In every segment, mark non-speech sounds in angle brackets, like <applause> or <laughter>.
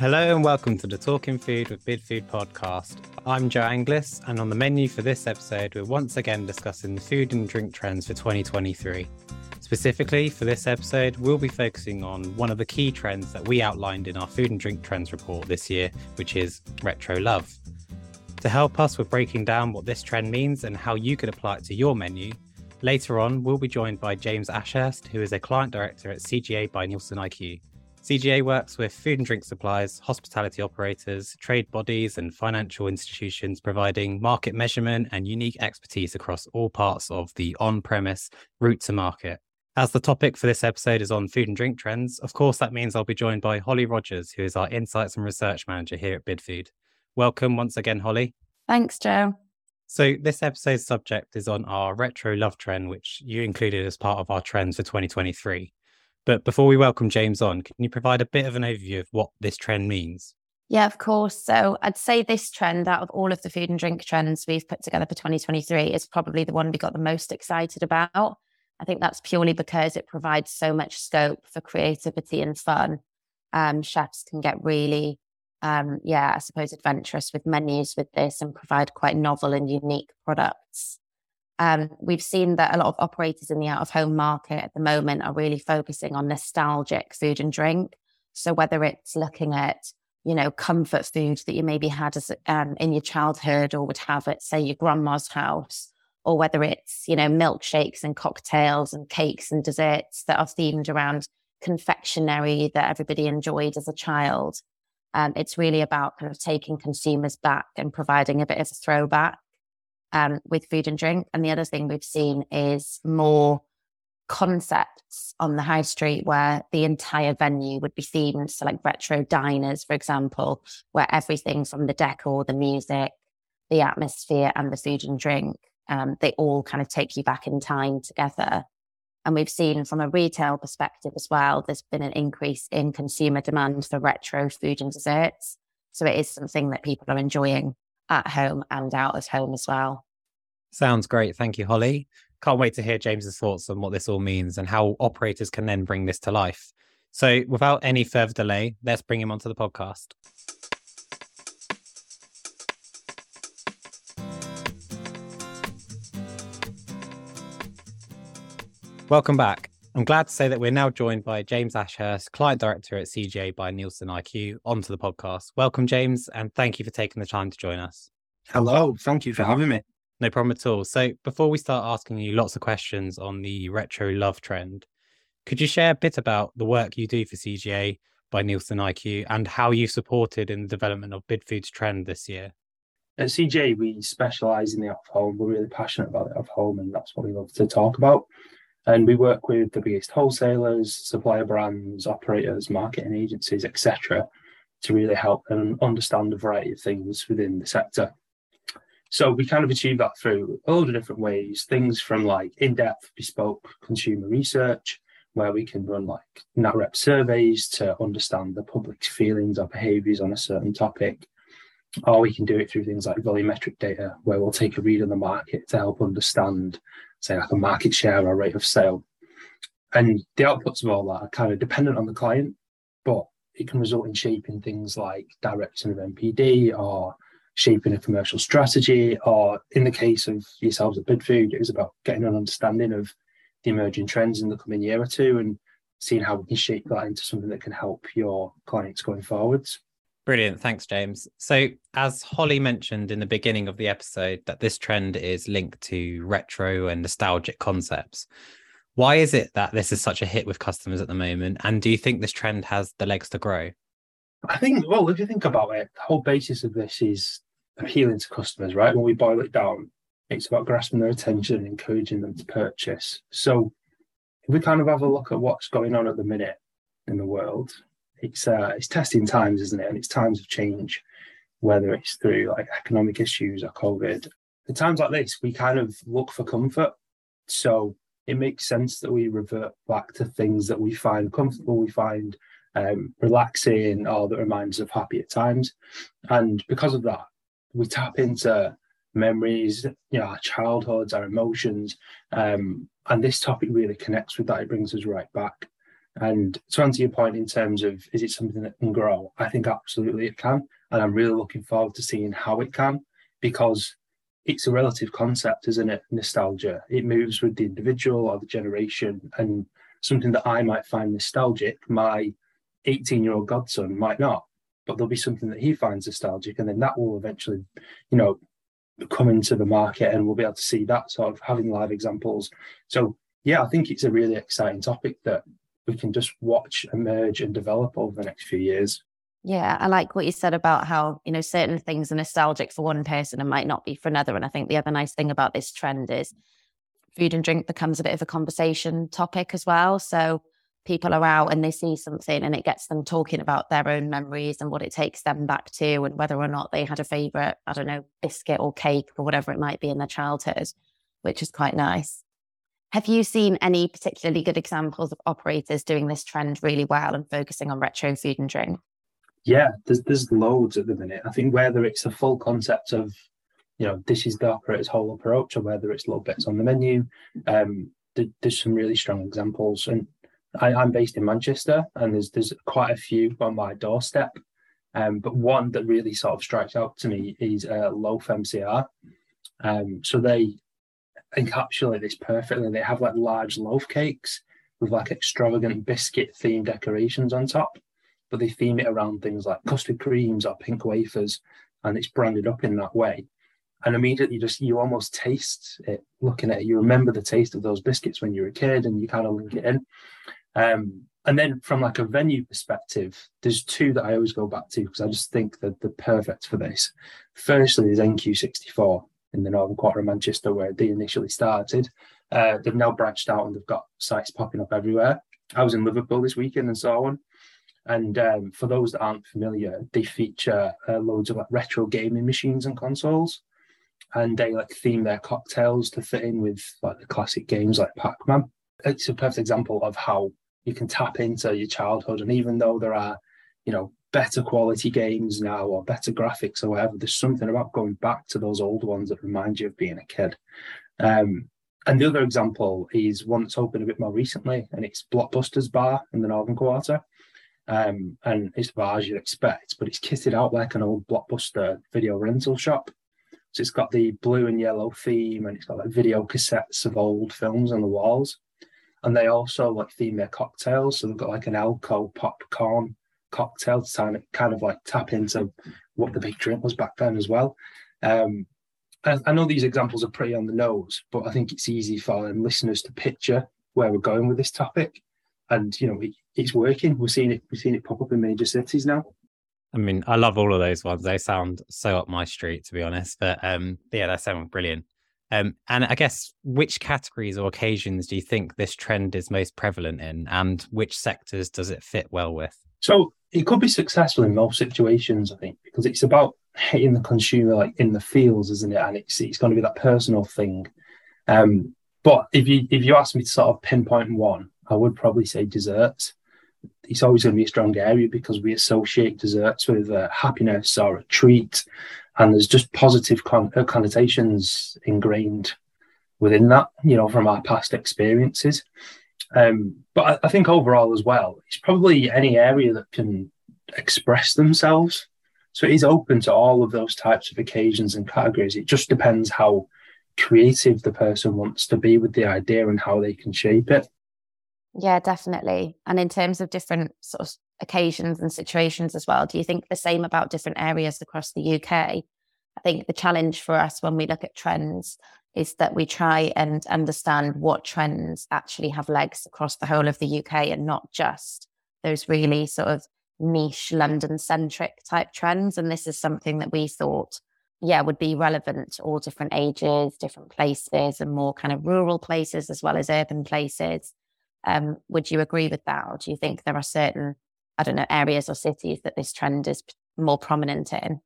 Hello and welcome to the Talking Food with Bidfood podcast. I'm Joe Anglis, and on the menu for this episode, we're once again discussing the food and drink trends for 2023. Specifically, for this episode, we'll be focusing on one of the key trends that we outlined in our food and drink trends report this year, which is retro love. To help us with breaking down what this trend means and how you could apply it to your menu, later on we'll be joined by James Ashurst, who is a client director at CGA by Nielsen IQ. CGA works with food and drink suppliers, hospitality operators, trade bodies, and financial institutions, providing market measurement and unique expertise across all parts of the on premise route to market. As the topic for this episode is on food and drink trends, of course, that means I'll be joined by Holly Rogers, who is our Insights and Research Manager here at BidFood. Welcome once again, Holly. Thanks, Joe. So, this episode's subject is on our retro love trend, which you included as part of our trends for 2023. But before we welcome James on, can you provide a bit of an overview of what this trend means? Yeah, of course. So I'd say this trend out of all of the food and drink trends we've put together for 2023 is probably the one we got the most excited about. I think that's purely because it provides so much scope for creativity and fun. Um, chefs can get really, um, yeah, I suppose, adventurous with menus with this and provide quite novel and unique products. Um, we've seen that a lot of operators in the out of home market at the moment are really focusing on nostalgic food and drink. So whether it's looking at, you know, comfort food that you maybe had as um, in your childhood or would have at, say, your grandma's house, or whether it's, you know, milkshakes and cocktails and cakes and desserts that are themed around confectionery that everybody enjoyed as a child. Um, it's really about kind of taking consumers back and providing a bit of a throwback um, with food and drink. And the other thing we've seen is more concepts on the high street where the entire venue would be themed. So, like retro diners, for example, where everything from the decor, the music, the atmosphere, and the food and drink, um, they all kind of take you back in time together. And we've seen from a retail perspective as well, there's been an increase in consumer demand for retro food and desserts. So it is something that people are enjoying at home and out of home as well. Sounds great. Thank you, Holly. Can't wait to hear James's thoughts on what this all means and how operators can then bring this to life. So, without any further delay, let's bring him onto the podcast. Welcome back. I'm glad to say that we're now joined by James Ashurst, Client Director at CGA by Nielsen IQ, onto the podcast. Welcome, James, and thank you for taking the time to join us. Hello. Thank you for having me. No problem at all. So, before we start asking you lots of questions on the retro love trend, could you share a bit about the work you do for CGA by Nielsen IQ and how you supported in the development of BidFood's trend this year? At CGA, we specialise in the off home. We're really passionate about the off home, and that's what we love to talk about. And we work with the biggest wholesalers, supplier brands, operators, marketing agencies, etc., to really help them understand a variety of things within the sector. So we kind of achieve that through a load of different ways, things from like in-depth bespoke consumer research, where we can run like NatRep surveys to understand the public's feelings or behaviors on a certain topic. Or we can do it through things like volumetric data, where we'll take a read on the market to help understand, say, like a market share or rate of sale. And the outputs of all that are kind of dependent on the client, but it can result in shaping things like direction of NPD or shaping a commercial strategy, or in the case of yourselves at BidFood, it was about getting an understanding of the emerging trends in the coming year or two and seeing how we can shape that into something that can help your clients going forwards. Brilliant. Thanks, James. So, as Holly mentioned in the beginning of the episode, that this trend is linked to retro and nostalgic concepts. Why is it that this is such a hit with customers at the moment? And do you think this trend has the legs to grow? I think, well, if you think about it, the whole basis of this is appealing to customers, right? When we boil it down, it's about grasping their attention and encouraging them to purchase. So if we kind of have a look at what's going on at the minute in the world, it's uh, it's testing times, isn't it? And it's times of change, whether it's through like economic issues or COVID. At times like this, we kind of look for comfort. So it makes sense that we revert back to things that we find comfortable, we find um, relaxing, or that reminds us of happier times. And because of that, we tap into memories, you know, our childhoods, our emotions. Um, and this topic really connects with that. It brings us right back. And to answer your point in terms of is it something that can grow, I think absolutely it can. And I'm really looking forward to seeing how it can because it's a relative concept, isn't it? Nostalgia. It moves with the individual or the generation. And something that I might find nostalgic, my 18 year old godson might not. But there'll be something that he finds nostalgic. And then that will eventually, you know, come into the market and we'll be able to see that sort of having live examples. So, yeah, I think it's a really exciting topic that we can just watch emerge and develop over the next few years. Yeah, I like what you said about how, you know, certain things are nostalgic for one person and might not be for another. And I think the other nice thing about this trend is food and drink becomes a bit of a conversation topic as well. So people are out and they see something and it gets them talking about their own memories and what it takes them back to and whether or not they had a favorite, I don't know, biscuit or cake or whatever it might be in their childhood, which is quite nice. Have you seen any particularly good examples of operators doing this trend really well and focusing on retro food and drink? Yeah, there's there's loads at the minute. I think whether it's a full concept of, you know, this is the operator's whole approach, or whether it's little bits on the menu, um, there's some really strong examples. And I, am based in Manchester, and there's there's quite a few on my doorstep. Um, but one that really sort of strikes out to me is uh, Loaf MCR. Um, so they encapsulate this perfectly. They have like large loaf cakes with like extravagant biscuit themed decorations on top, but they theme it around things like custard creams or pink wafers, and it's branded up in that way. And immediately, just you almost taste it looking at it. You remember the taste of those biscuits when you were a kid, and you kind of link it in. Um, and then from like a venue perspective, there's two that I always go back to because I just think that they're perfect for this. Firstly, is NQ64 in the northern quarter of Manchester where they initially started. Uh, they've now branched out and they've got sites popping up everywhere. I was in Liverpool this weekend and saw one. And um, for those that aren't familiar, they feature uh, loads of like retro gaming machines and consoles, and they like theme their cocktails to fit in with like the classic games like Pac-Man. It's a perfect example of how you can tap into your childhood, and even though there are, you know, better quality games now or better graphics or whatever. There's something about going back to those old ones that remind you of being a kid. Um, and the other example is one that's opened a bit more recently, and it's Blockbusters Bar in the Northern Quarter. Um, and it's the bar as you'd expect, but it's kitted out like an old Blockbuster video rental shop. So it's got the blue and yellow theme, and it's got like video cassettes of old films on the walls. And they also like theme their cocktails. So they've got like an Elco popcorn cocktail to kind of, like tap into what the big drink was back then as well. Um, I, I know these examples are pretty on the nose, but I think it's easy for listeners to picture where we're going with this topic. And you know, it, it's working. We're seeing it. We're seeing it pop up in major cities now. I mean, I love all of those ones. They sound so up my street, to be honest. But um, yeah, they sound brilliant. Um, and I guess which categories or occasions do you think this trend is most prevalent in, and which sectors does it fit well with? So it could be successful in most situations, I think, because it's about hitting the consumer like in the feels, isn't it? And it's it's going to be that personal thing. Um, but if you if you ask me to sort of pinpoint one, I would probably say desserts. It's always going to be a strong area because we associate desserts with uh, happiness or a treat, and there's just positive con- uh, connotations ingrained within that, you know, from our past experiences. Um, but I, I, think overall as well, it's probably any area that can express themselves. So it is open to all of those types of occasions and categories. It just depends how creative the person wants to be with the idea and how they can shape it. Yeah, definitely. And in terms of different sort of occasions and situations as well, do you think the same about different areas across the UK? I think the challenge for us when we look at trends is that we try and understand what trends actually have legs across the whole of the UK and not just those really sort of niche London centric type trends. And this is something that we thought, yeah, would be relevant to all different ages, different places, and more kind of rural places as well as urban places. Um, would you agree with that? Or do you think there are certain, I don't know, areas or cities that this trend is more prominent in?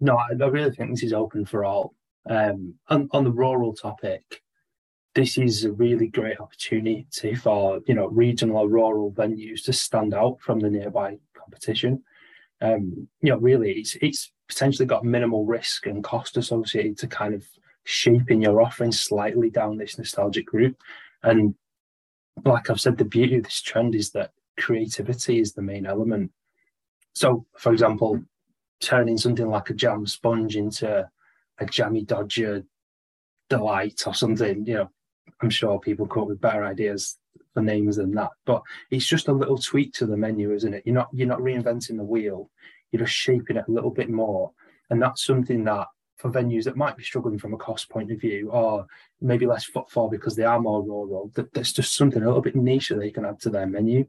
No, I really think this is open for all. Um, on, on the rural topic, this is a really great opportunity for you know regional or rural venues to stand out from the nearby competition. Um, you know, really, it's it's potentially got minimal risk and cost associated to kind of shaping your offering slightly down this nostalgic route. And like I've said, the beauty of this trend is that creativity is the main element. So, for example, turning something like a jam sponge into a jammy dodger delight or something, you know, I'm sure people come up with better ideas for names than that. But it's just a little tweak to the menu, isn't it? You're not you're not reinventing the wheel. You're just shaping it a little bit more. And that's something that for venues that might be struggling from a cost point of view or maybe less footfall because they are more rural, that there's just something a little bit niche that they can add to their menu.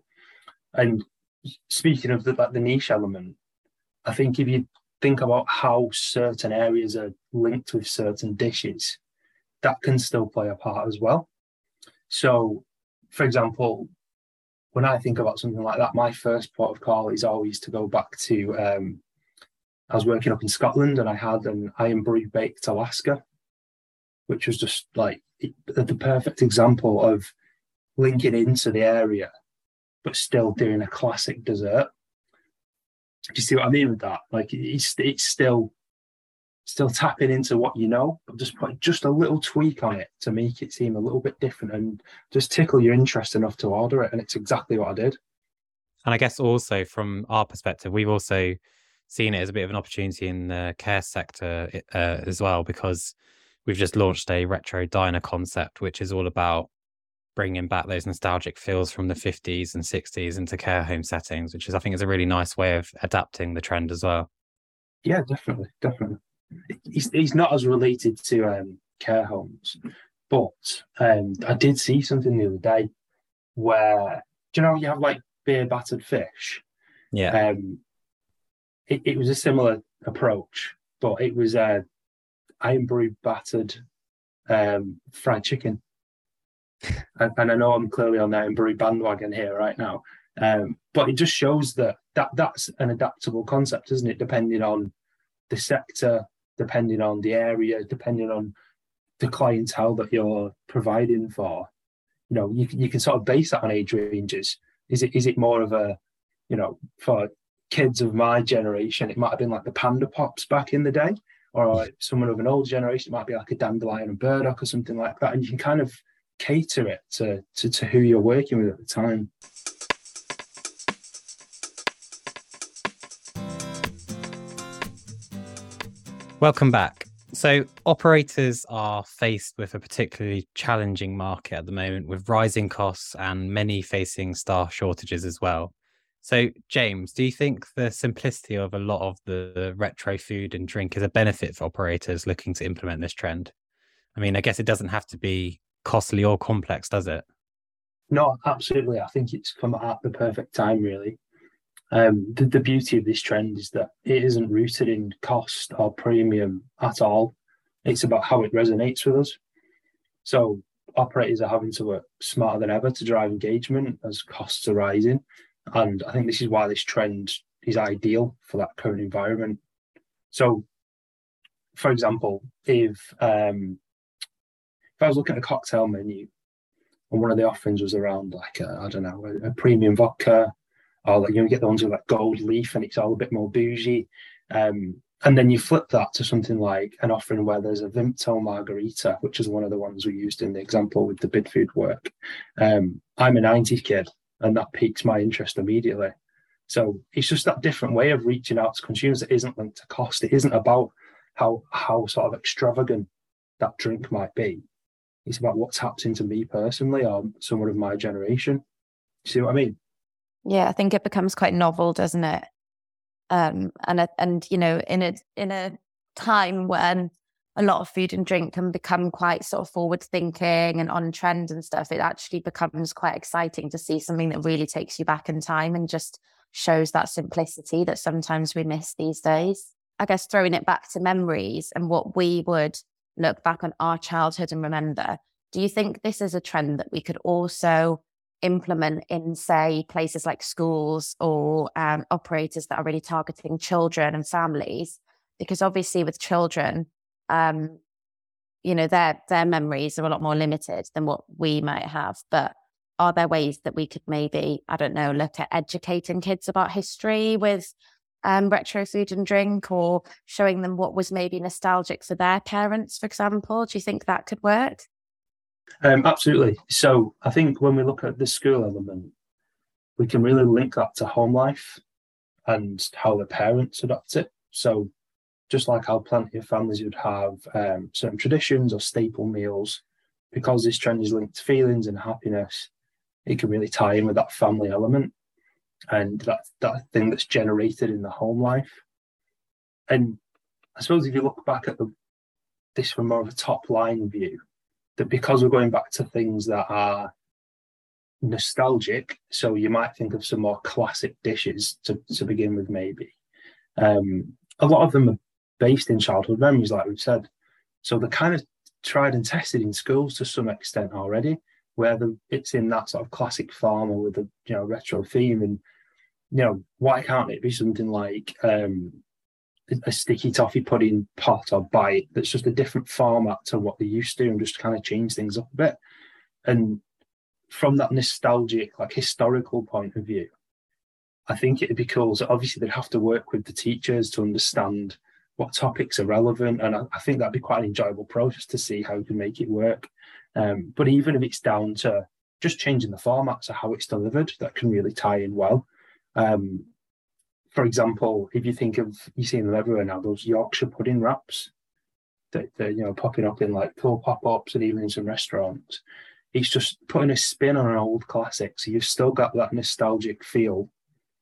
And speaking of the, like the niche element, I think if you think about how certain areas are linked with certain dishes, that can still play a part as well. So, for example, when I think about something like that, my first port of call is always to go back to. Um, I was working up in Scotland and I had an Irn-Bru baked Alaska, which was just like the perfect example of linking into the area, but still doing a classic dessert. Do you see what I mean with that? Like it's it's still still tapping into what you know, but just put just a little tweak on it to make it seem a little bit different and just tickle your interest enough to order it. And it's exactly what I did. And I guess also from our perspective, we've also seen it as a bit of an opportunity in the care sector uh, as well, because we've just launched a retro diner concept, which is all about bringing back those nostalgic feels from the 50s and 60s into care home settings, which is, I think, is a really nice way of adapting the trend as well. Yeah, definitely, definitely he's, he's not as related to um, care homes, but um, I did see something the other day where do you know you have like beer battered fish? Yeah. Um, it, it was a similar approach, but it was uh, Irn-Bru battered um, fried chicken. And, and, I know I'm clearly on the Irn-Bru bandwagon here right now, um, but it just shows that, that that's an adaptable concept, isn't it? Depending on the sector, depending on the area, depending on the clientele that you're providing for. You know, you, can, you can sort of base that on age ranges. Is it is it more of a, you know, for kids of my generation, it might have been like the Panda Pops back in the day, or someone of an older generation, it might be like a dandelion and burdock or something like that. And you can kind of cater it to, to, to who you're working with at the time. Welcome back. So, operators are faced with a particularly challenging market at the moment with rising costs and many facing staff shortages as well. So, James, do you think the simplicity of a lot of the retro food and drink is a benefit for operators looking to implement this trend? I mean, I guess it doesn't have to be costly or complex, does it? No, absolutely. I think it's come at the perfect time, really. Um, the, the beauty of this trend is that it isn't rooted in cost or premium at all. It's about how it resonates with us. So operators are having to work smarter than ever to drive engagement as costs are rising. And I think this is why this trend is ideal for that current environment. So, for example, if um, if I was looking at a cocktail menu and one of the offerings was around like I don't know a, a premium vodka or like you know, get the ones with like gold leaf and it's all a bit more bougie. Um, and then you flip that to something like an offering where there's a Vimto margarita, which is one of the ones we used in the example with the Bidfood work. Um, I'm a 90s kid, and that piques my interest immediately. So it's just that different way of reaching out to consumers that isn't linked to cost. It isn't about how how sort of extravagant that drink might be. It's about what taps into me personally or someone of my generation. See what I mean? Yeah, I think it becomes quite novel, doesn't it? Um, and and you know, in a in a time when a lot of food and drink can become quite sort of forward thinking and on trend and stuff, it actually becomes quite exciting to see something that really takes you back in time and just shows that simplicity that sometimes we miss these days. I guess throwing it back to memories and what we would look back on our childhood and remember. Do you think this is a trend that we could also implement in, say, places like schools or um, operators that are really targeting children and families? Because obviously, with children, um, you know, their their memories are a lot more limited than what we might have. But are there ways that we could maybe, I don't know, look at educating kids about history with um, retro food and drink, or showing them what was maybe nostalgic for their parents, for example? Do you think that could work? Um, absolutely. So I think when we look at the school element, we can really link that to home life and how the parents adopt it. So just like how plenty of families would have um, certain traditions or staple meals, because this trend is linked to feelings and happiness, it can really tie in with that family element and that that thing that's generated in the home life. And I suppose if you look back at the, this from more of a top line view, that because we're going back to things that are nostalgic, so you might think of some more classic dishes to, to begin with, maybe. Um, a lot of them are based in childhood memories, like we've said. So they're kind of tried and tested in schools to some extent already, where the, it's in that sort of classic farmer with a you know retro theme. And you know, why can't it be something like um, a sticky toffee pudding pot or bite that's just a different format to what they used to and just kind of change things up a bit. And from that nostalgic, like historical point of view, I think it'd be cool. So obviously they'd have to work with the teachers to understand what topics are relevant. And I, I think that'd be quite an enjoyable process to see how you can make it work. Um, but even if it's down to just changing the formats of how it's delivered, that can really tie in well. Um, for example, if you think of you see them everywhere now, those Yorkshire pudding wraps that they're you know popping up in like cool pop-ups and even in some restaurants. It's just putting a spin on an old classic. So you've still got that nostalgic feel,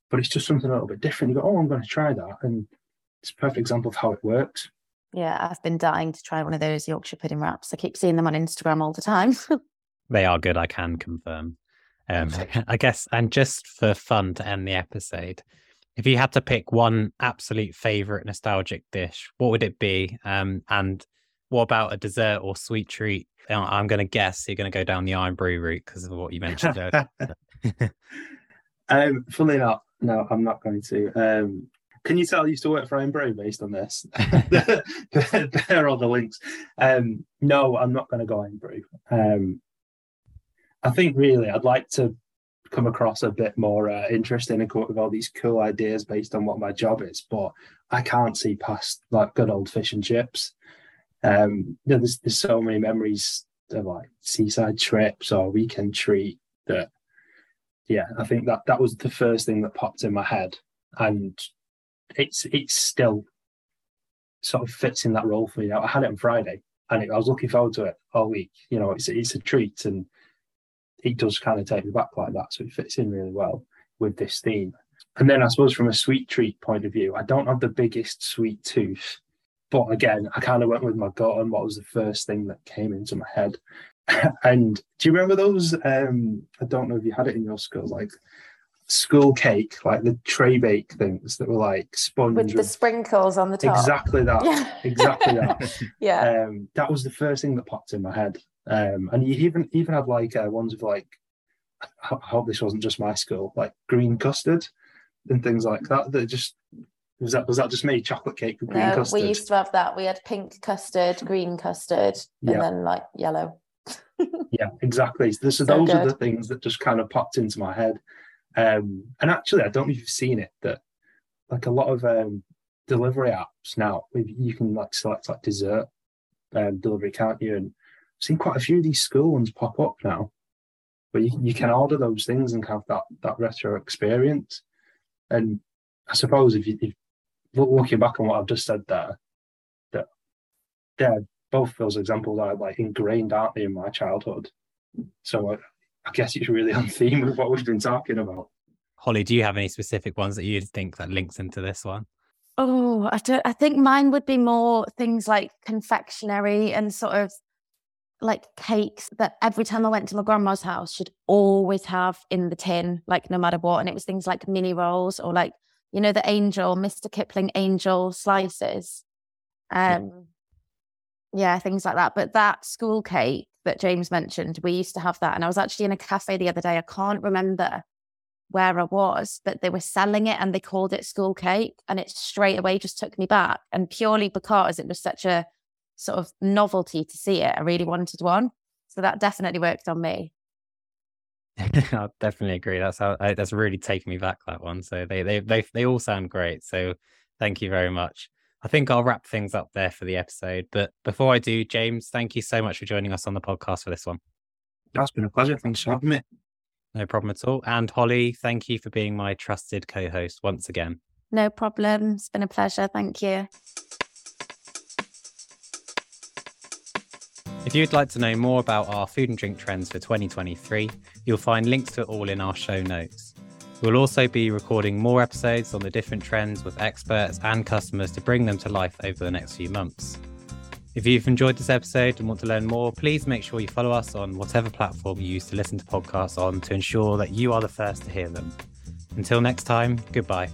but it's just something a little bit different. You go, oh, I'm going to try that. And it's a perfect example of how it works. Yeah, I've been dying to try one of those Yorkshire pudding wraps. I keep seeing them on Instagram all the time. <laughs> they are good, I can confirm. Um, <laughs> I guess, and just for fun to end the episode, if you had to pick one absolute favorite nostalgic dish, what would it be? Um, and what about a dessert or sweet treat? I'm going to guess you're going to go down the Irn-Bru route because of what you mentioned. <laughs> um, funnily enough, no, I'm not going to. Um, can you tell I used to work for Irn-Bru based on this? <laughs> <laughs> there are all the links. Um, no, I'm not going to go Irn-Bru. Um, I think really I'd like to come across a bit more uh, interesting and come up with all these cool ideas based on what my job is. But I can't see past like good old fish and chips. Um, you know, there's there's so many memories of like seaside trips or weekend treat that. Yeah, I think that that was the first thing that popped in my head, and it's it's still sort of fits in that role for me now. I had it on Friday, and it, I was looking forward to it all week. You know, it's it's a treat, and it does kind of take me back like that. So it fits in really well with this theme. And then I suppose from a sweet treat point of view, I don't have the biggest sweet tooth. But again, I kind of went with my gut and what was the first thing that came into my head. <laughs> and do you remember those? Um, I don't know if you had it in your school, like school cake, like the tray bake things that were like sponge with the sprinkles on the top. Exactly that. Yeah. Exactly that. <laughs> yeah. Um, that was the first thing that popped in my head. Um, and you even even had like uh, ones with like, I hope this wasn't just my school, like green custard and things like that. That just was that was that just me chocolate cake with green no, custard? We used to have that. We had pink custard, green custard, and yeah. then like yellow. <laughs> yeah, exactly. So, so those good. are the things that just kind of popped into my head. Um, and actually, I don't know if you've seen it that like a lot of um, delivery apps now, you can like select like dessert um, delivery, can't you? And seen quite a few of these school ones pop up now, where you, you can order those things and have that that retro experience. And I suppose if you if, looking back on what I've just said there, that yeah, both those examples are like ingrained, aren't they, in my childhood? So I, I guess it's really on theme with what we've been talking about. Holly, do you have any specific ones that you think that links into this one? Oh, I don't. I think mine would be more things like confectionery and sort of like cakes that every time I went to my grandma's house, she'd always have in the tin, like no matter what. And it was things like mini rolls or like, you know, the angel, Mr. Kipling angel slices. Um, yeah. yeah, things like that. But that school cake that James mentioned, we used to have that. And I was actually in a cafe the other day. I can't remember where I was, but they were selling it and they called it school cake. And it straight away just took me back. And purely because it was such a sort of novelty to see it. I really wanted one. So that definitely worked on me. <laughs> I definitely agree. That's how that's really taken me back that one. So they they they they all sound great. So thank you very much. I think I'll wrap things up there for the episode. But before I do, James, thank you so much for joining us on the podcast for this one. That's been a pleasure. Thanks for having me. No problem at all. And Holly, thank you for being my trusted co host once again. No problem. It's been a pleasure. Thank you. If you'd like to know more about our food and drink trends for 2023, you'll find links to it all in our show notes. We'll also be recording more episodes on the different trends with experts and customers to bring them to life over the next few months. If you've enjoyed this episode and want to learn more, please make sure you follow us on whatever platform you use to listen to podcasts on to ensure that you are the first to hear them. Until next time, goodbye.